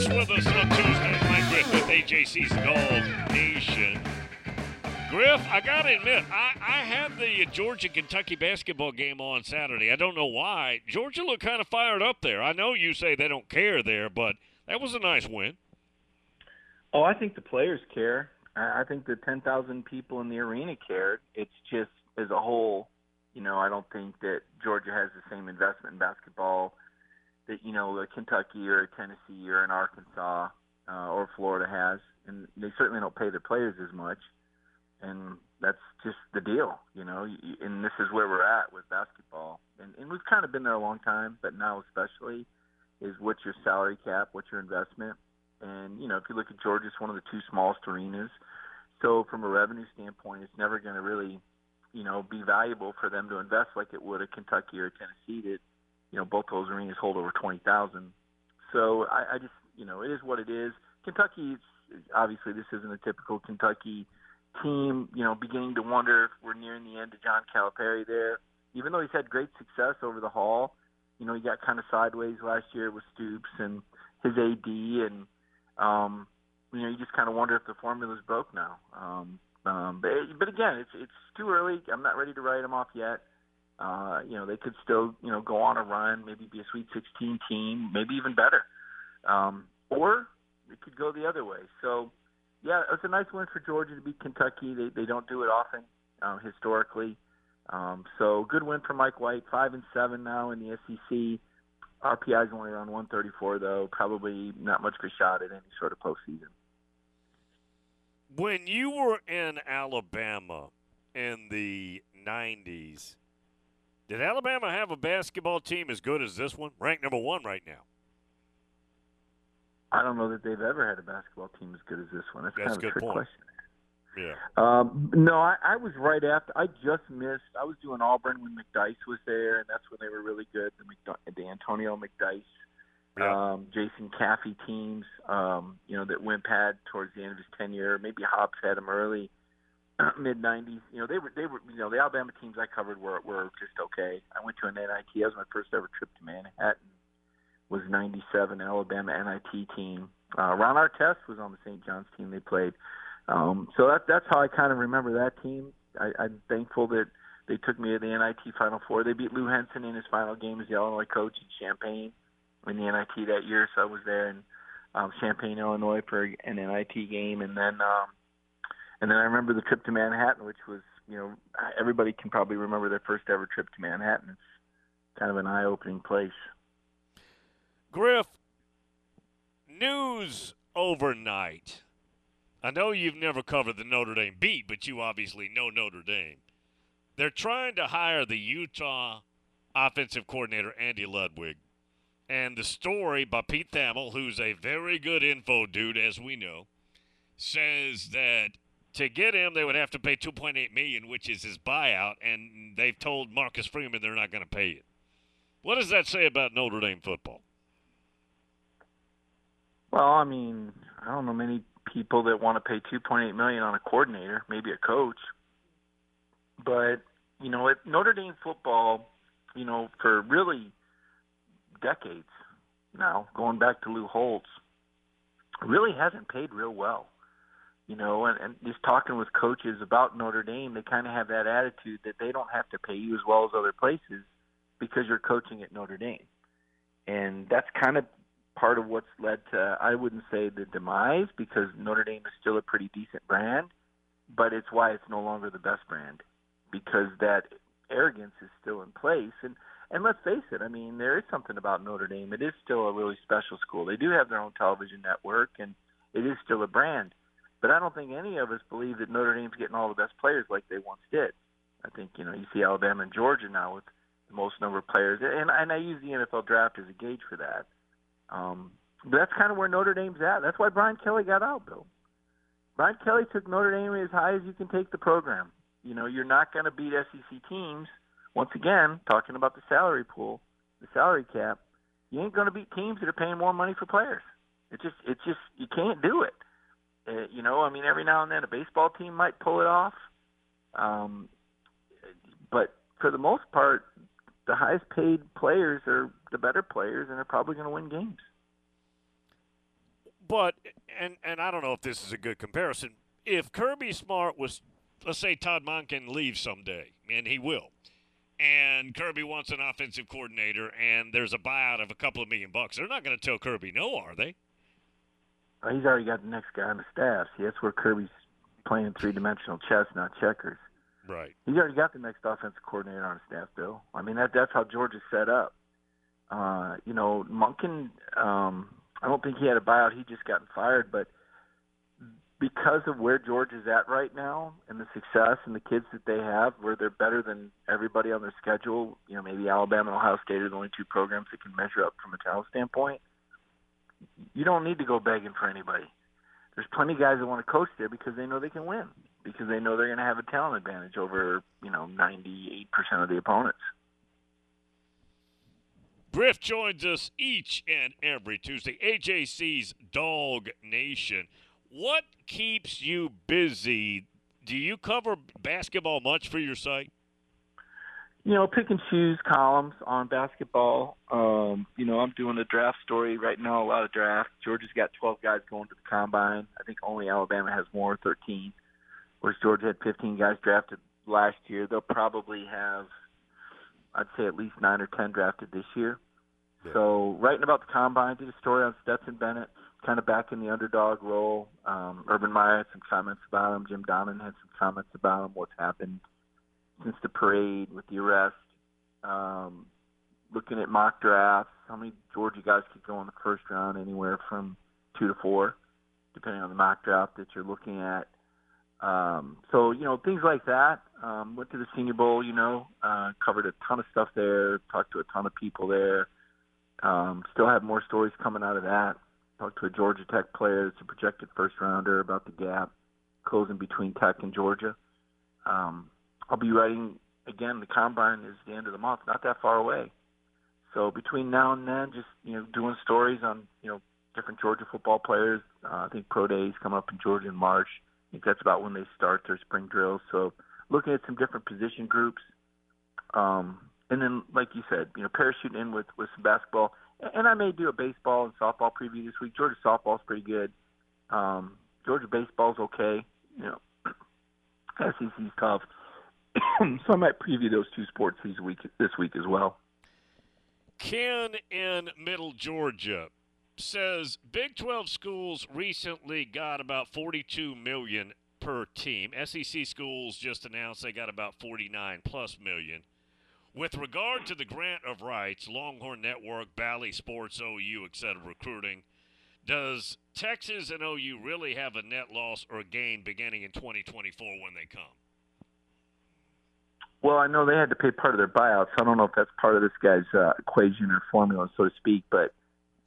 Davis with us on Tuesday. Mike Griffith, AJC's DawgNation. Griff, I got to admit, I, I had the Georgia Kentucky basketball game on Saturday. I don't know why. Georgia looked kind of fired up there. I know you say they don't care there, but that was a nice win. Oh, I think the players care. I think the 10,000 people in the arena cared. It's just as a whole, you know, I don't think that Georgia has the same investment in basketball that you know a Kentucky or a Tennessee or an Arkansas uh, or Florida has, and they certainly don't pay their players as much, and that's just the deal, you know. And this is where we're at with basketball, and, and we've kind of been there a long time, but now especially is what's your salary cap, what's your investment, and you know if you look at Georgia, it's one of the two smallest arenas, so from a revenue standpoint, it's never going to really you know, be valuable for them to invest like it would a Kentucky or a Tennessee that you know, both those arenas hold over 20,000. So I, I just, you know, it is what it is. Kentucky, obviously, this isn't a typical Kentucky team. You know, beginning to wonder if we're nearing the end of John Calipari there. Even though he's had great success over the haul, you know, he got kind of sideways last year with Stoops and his AD, and um, you know, you just kind of wonder if the formula's broke now. Um, um, but, but again, it's it's too early. I'm not ready to write him off yet. Uh, you know, they could still, you know, go on a run, maybe be a Sweet 16 team, maybe even better. Um, or it could go the other way. So, yeah, it's a nice win for Georgia to beat Kentucky. They they don't do it often um, historically. Um, so good win for Mike White, five and seven now in the SEC. RPI is only around 134 though, probably not much of a shot at any sort of postseason. When you were in Alabama in the 90s, did Alabama have a basketball team as good as this one? Ranked number one right now. I don't know that they've ever had a basketball team as good as this one. That's, That's kind of a trick point. question. Yeah. Um, no, I, I was right after. I just missed. I was doing Auburn when McDyess was there, and that's when they were really good. The, McD- the Antonio McDyess, Yeah. um, Jason Caffey teams. Um, you know that Wimp had towards the end of his tenure. Maybe Hobbs had him early, mid '90s. You know they were they were you know the Alabama teams I covered were were just okay. I went to an NIT. That was my first ever trip to Manhattan. Was '97 Alabama NIT team. Uh, Ron Artest was on the St. John's team they played. Um, so that, that's how I kind of remember that team. I, I'm thankful that they took me to the NIT Final Four. They beat Lou Henson in his final game as the Illinois coach in Champaign in the NIT that year. So I was there in um, Champaign, Illinois for an NIT game, and then um, and then I remember the trip to Manhattan, which was you know everybody can probably remember their first ever trip to Manhattan. It's kind of an eye-opening place. Griff, news overnight. I know you've never covered the Notre Dame beat, but you obviously know Notre Dame. They're trying to hire the Utah offensive coordinator, Andy Ludwig. And the story by Pete Thamel, who's a very good info dude, as we know, says that to get him, they would have to pay 2.8 million, which is his buyout, and they've told Marcus Freeman they're not going to pay it. What does that say about Notre Dame football? Well, I mean, I don't know many people that want to pay 2.8 million on a coordinator, maybe a coach. But, you know, at Notre Dame football, you know, for really decades now, going back to Lou Holtz, really hasn't paid real well. You know, and, and just talking with coaches about Notre Dame, they kind of have that attitude that they don't have to pay you as well as other places because you're coaching at Notre Dame. And that's kind of part of what's led to I wouldn't say the demise because Notre Dame is still a pretty decent brand, but it's why it's no longer the best brand because that arrogance is still in place and and let's face it, I mean there is something about Notre Dame. It is still a really special school. They do have their own television network and it is still a brand. But I don't think any of us believe that Notre Dame's getting all the best players like they once did. I think, you know, you see Alabama and Georgia now with the most number of players and and I use the NFL draft as a gauge for that. Um, but that's kind of where Notre Dame's at. That's why Brian Kelly got out, Bill. Brian Kelly took Notre Dame as high as you can take the program. You know, you're not going to beat SEC teams. Once again, talking about the salary pool, the salary cap, you ain't going to beat teams that are paying more money for players. It just, it's just, you can't do it. Uh, you know, I mean, every now and then a baseball team might pull it off, um, but for the most part, the highest paid players are the better players, and they're probably going to win games. but and and I don't know if this is a good comparison. If Kirby Smart was, let's say Todd Monken leaves someday, and he will, and Kirby wants an offensive coordinator, and there's a buyout of a couple of million bucks, they're not going to tell Kirby no, are they? Well, he's already got the next guy on the staff. See, that's where Kirby's playing three-dimensional chess, not checkers. Right. He's already got the next offensive coordinator on his staff, Bill. I mean, that that's how Georgia's set up. Uh, you know, Monken. Um, I don't think he had a buyout. He just gotten fired, but because of where Georgia's at right now and the success and the kids that they have, where they're better than everybody on their schedule. You know, maybe Alabama and Ohio State are the only two programs that can measure up from a talent standpoint. You don't need to go begging for anybody. There's plenty of guys that want to coach there because they know they can win because they know they're going to have a talent advantage over you know 98% of the opponents. Griff joins us each and every Tuesday. AJC's Dog Nation. What keeps you busy? Do you cover basketball much for your site? You know, pick and choose columns on basketball. Um, you know, I'm doing a draft story right now, a lot of draft. Georgia's got 12 guys going to the combine. I think only Alabama has more, 13 whereas Georgia had 15 guys drafted last year. They'll probably have, I'd say, at least nine or 10 drafted this year. Yeah. So, writing about the combine, did a story on Stetson Bennett, kind of back in the underdog role. Um, Urban Meyer had some comments about him. Jim Donnan had some comments about him. What's happened since the parade with the arrest. Um, looking at mock drafts, how many Georgia guys could go in the first round, anywhere from two to four, depending on the mock draft that you're looking at. Um, so you know things like that. Um, went to the Senior Bowl, you know, uh, covered a ton of stuff there, talked to a ton of people there. Um, still have more stories coming out of that. Talked to a Georgia Tech player, it's a projected first rounder about the gap closing between Tech and Georgia. Um, I'll be writing again. The combine is the end of the month, not that far away. So between now and then, just you know, doing stories on you know different Georgia football players. Uh, I think pro days come up in Georgia in March. I think that's about when they start their spring drills. So looking at some different position groups, um, and then like you said, you know, parachuting in with with some basketball, and I may do a baseball and softball preview this week. Georgia softball's pretty good. Um, Georgia baseball's okay. You know, SEC's tough. so I might preview those two sports this week this week as well. Ken in Middle Georgia says Big 12 schools recently got about 42 million per team. SEC schools just announced they got about 49 plus million. With regard to the grant of rights, Longhorn Network, Bally Sports, OU, etc., recruiting, does Texas and OU really have a net loss or gain beginning in 2024 when they come? Well, I know they had to pay part of their buyout, so I don't know if that's part of this guy's uh, equation or formula, so to speak. But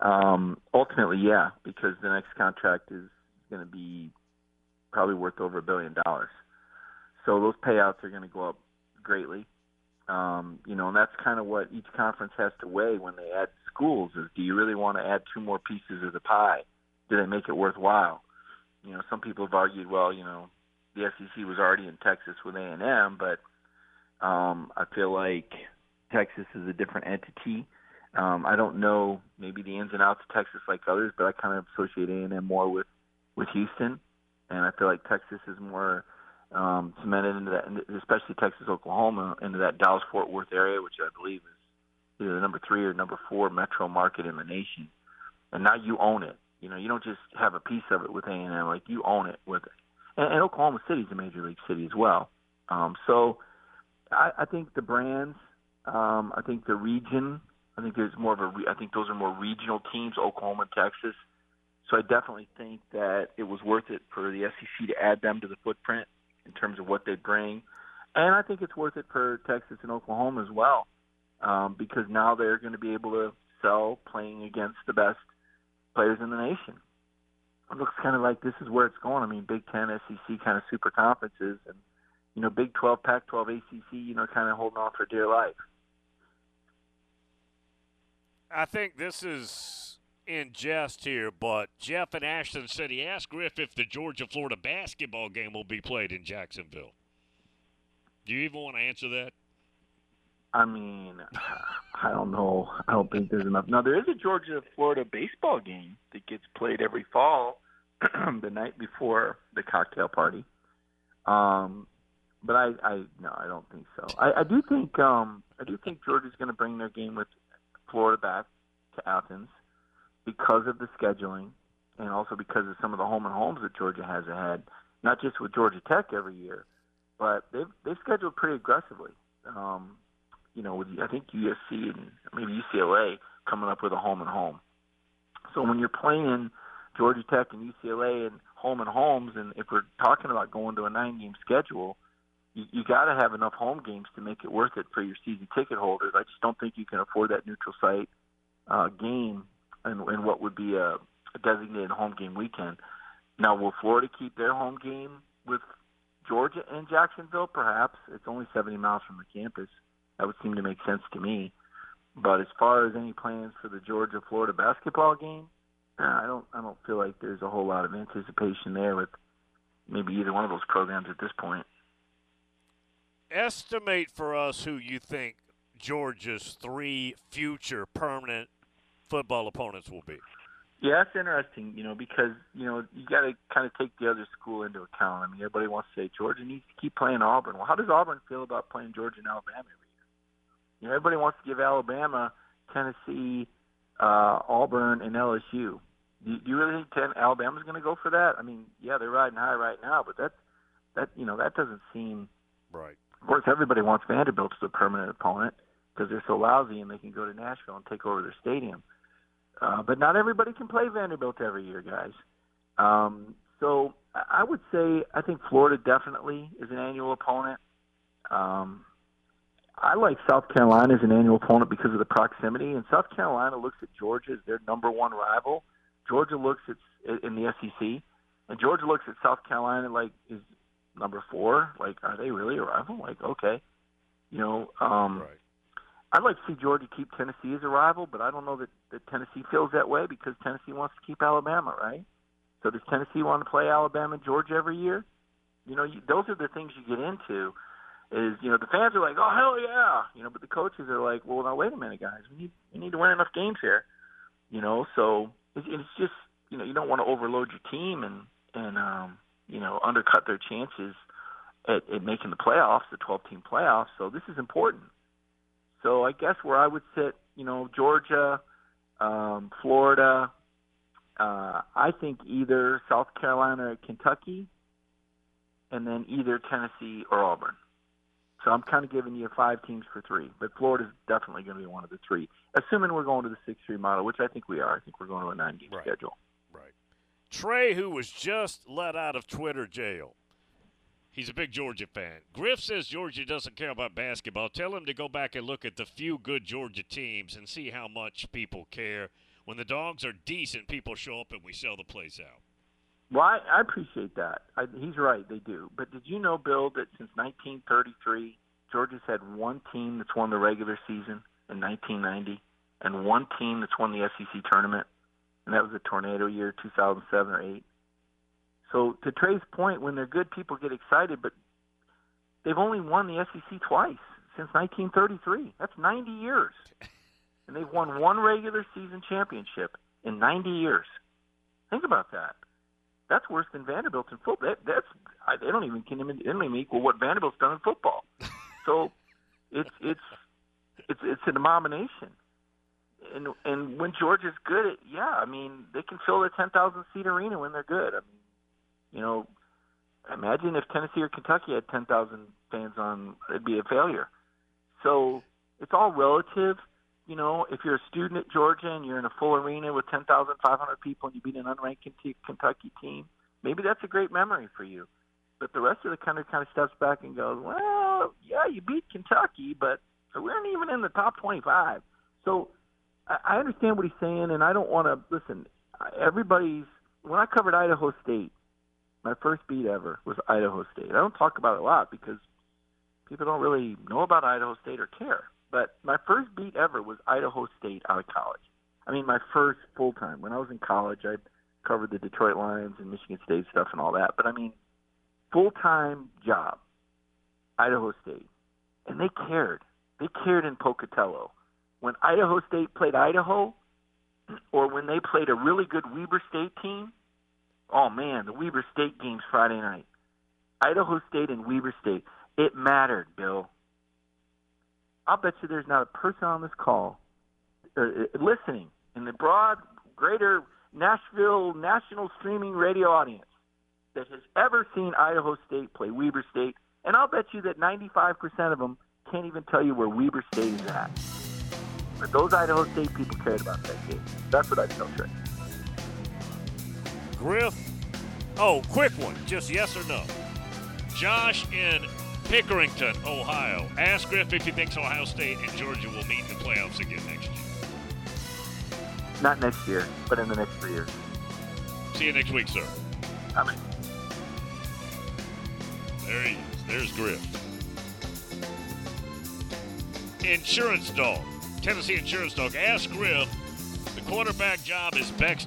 um, ultimately, yeah, because the next contract is going to be probably worth over a billion dollars. So those payouts are going to go up greatly. Um, you know, and that's kind of what each conference has to weigh when they add schools is do you really want to add two more pieces of the pie? Do they make it worthwhile? You know, some people have argued, well, you know, the SEC was already in Texas with A&M, but um, I feel like Texas is a different entity um, I don't know maybe the ins and outs of Texas like others, but I kind of associate A&M more with with Houston, and I feel like Texas is more um, cemented into that, especially Texas, Oklahoma, into that Dallas Fort Worth area, which I believe is either the number three or number four metro market in the nation. And now you own it. You know, you don't just have a piece of it with A&M; like you own it with it. And, and Oklahoma City is a major league city as well. Um, so I, I think the brands, um, I think the region I think there's more of a. I think those are more regional teams, Oklahoma, Texas. So I definitely think that it was worth it for the SEC to add them to the footprint in terms of what they bring, and I think it's worth it for Texas and Oklahoma as well, um, because now they're going to be able to sell playing against the best players in the nation. It looks kind of like this is where it's going. I mean, Big Ten, SEC, kind of super conferences, and you know, Big 12, Pac-12, ACC, you know, kind of holding on for dear life. I think this is in jest here, but Jeff and Ashton said he asked Griff if the Georgia Florida basketball game will be played in Jacksonville. Do you even want to answer that? I mean, I don't know. I don't think there's enough. Now there is a Georgia Florida baseball game that gets played every fall, the night before the cocktail party. Um, but I, I no, I don't think so. I, I do think um, I do think Georgia's going to bring their game with Florida back to Athens because of the scheduling and also because of some of the home and homes that Georgia has ahead. Not just with Georgia Tech every year, but they've they've scheduled pretty aggressively. Um, you know, with I think USC and maybe UCLA coming up with a home and home. So when you're playing Georgia Tech and UCLA and home and homes, and if we're talking about going to a nine game schedule, you, you got to have enough home games to make it worth it for your season ticket holders. I just don't think you can afford that neutral site uh, game and, and what would be a, a designated home game weekend. Now, will Florida keep their home game with Georgia and Jacksonville? Perhaps it's only 70 miles from the campus. That would seem to make sense to me. But as far as any plans for the Georgia Florida basketball game, I don't I don't feel like there's a whole lot of anticipation there with maybe either one of those programs at this point. Estimate for us who you think Georgia's three future permanent football opponents will be. Yeah, that's interesting, you know, because, you know, you got to kind of take the other school into account. I mean, everybody wants to say Georgia needs to keep playing Auburn. Well, how does Auburn feel about playing Georgia and Alabama every year? You know, everybody wants to give Alabama, Tennessee, uh, Auburn, and LSU. Do, do you really think ten, Alabama's going to go for that? I mean, yeah, they're riding high right now, but that, that you know, that doesn't seem right. Of course, everybody wants Vanderbilt as a permanent opponent because they're so lousy and they can go to Nashville and take over their stadium. Uh, but not everybody can play Vanderbilt every year, guys. Um, so I would say I think Florida definitely is an annual opponent. Um, I like South Carolina as an annual opponent because of the proximity, and South Carolina looks at Georgia as their number one rival. Georgia looks at in the SEC, and Georgia looks at South Carolina like is number four. Like, are they really a rival? Like, okay, you know, um, Right. I'd like to see Georgia keep Tennessee as a rival, but I don't know that, that Tennessee feels that way because Tennessee wants to keep Alabama, right? So does Tennessee want to play Alabama and Georgia every year? You know, you, those are the things you get into. Is you know the fans are like, oh hell yeah, you know, but the coaches are like, well now wait a minute guys, we need we need to win enough games here, you know. So it's, it's just you know you don't want to overload your team and and um, you know undercut their chances at, at making the playoffs, the 12 team playoffs. So this is important. So I guess where I would sit, you know, Georgia, um, Florida, uh, I think either South Carolina or Kentucky, and then either Tennessee or Auburn. So I'm kind of giving you five teams for three, but Florida's definitely going to be one of the three, assuming we're going to the six-three model, which I think we are. I think we're going to a nine-game Right. schedule. Right. Trey, who was just let out of Twitter jail, he's a big Georgia fan. Griff says Georgia doesn't care about basketball. Tell him to go back and look at the few good Georgia teams and see how much people care. When the dogs are decent, people show up and we sell the place out. Well, I, I appreciate that. I, he's right, they do. But did you know, Bill, that since 1933, Georgia's had one team that's won the regular season in 1990, and one team that's won the SEC tournament, and that was the tornado year, 2007 or 8. So to Trey's point, when they're good, people get excited, but they've only won the SEC twice since 1933. That's 90 years, and they've won one regular season championship in 90 years. Think about that that's worse than Vanderbilt in football. That, that's I, they don't even can even, they don't even equal what Vanderbilt's done in football. so it's it's it's it's an abomination. And and when Georgia's good, yeah, I mean they can fill a ten thousand seat arena when they're good. I mean, you know, imagine if Tennessee or Kentucky had ten thousand fans on, it'd be a failure. So it's all relative. You know, if you're a student at Georgia and you're in a full arena with 10,500 people and you beat an unranked Kentucky team, maybe that's a great memory for you. But the rest of the country kind of steps back and goes, well, yeah, you beat Kentucky, but we weren't even in the top 25. So I understand what he's saying, and I don't want to listen. Everybody's when I covered Idaho State, my first beat ever was Idaho State. I don't talk about it a lot because people don't really know about Idaho State or care. But my first beat ever was Idaho State out of college. I mean, my first full time. When I was in college, I covered the Detroit Lions and Michigan State stuff and all that. But I mean, full time job, Idaho State, and they cared. They cared in Pocatello. When Idaho State played Idaho, or when they played a really good Weber State team. Oh man, the Weber State games Friday night. Idaho State and Weber State. It mattered, Bill. I'll bet you there's not a person on this call uh, listening in the broad, greater Nashville national streaming radio audience that has ever seen Idaho State play Weber State, and I'll bet you that 95% of them can't even tell you where Weber State is at. But those Idaho State people cared about that game. That's what I tell Trey. Griff. Oh, quick one. Just yes or no. Josh in Pickerington, Ohio. Ask Griff if he thinks Ohio State and Georgia will meet in the playoffs again next year. Not next year, but in the next three years. See you next week, sir. Mean, There he is. There's Griff. Insurance Dog. Tennessee Insurance Dog. Ask Griff. The quarterback job is Beck's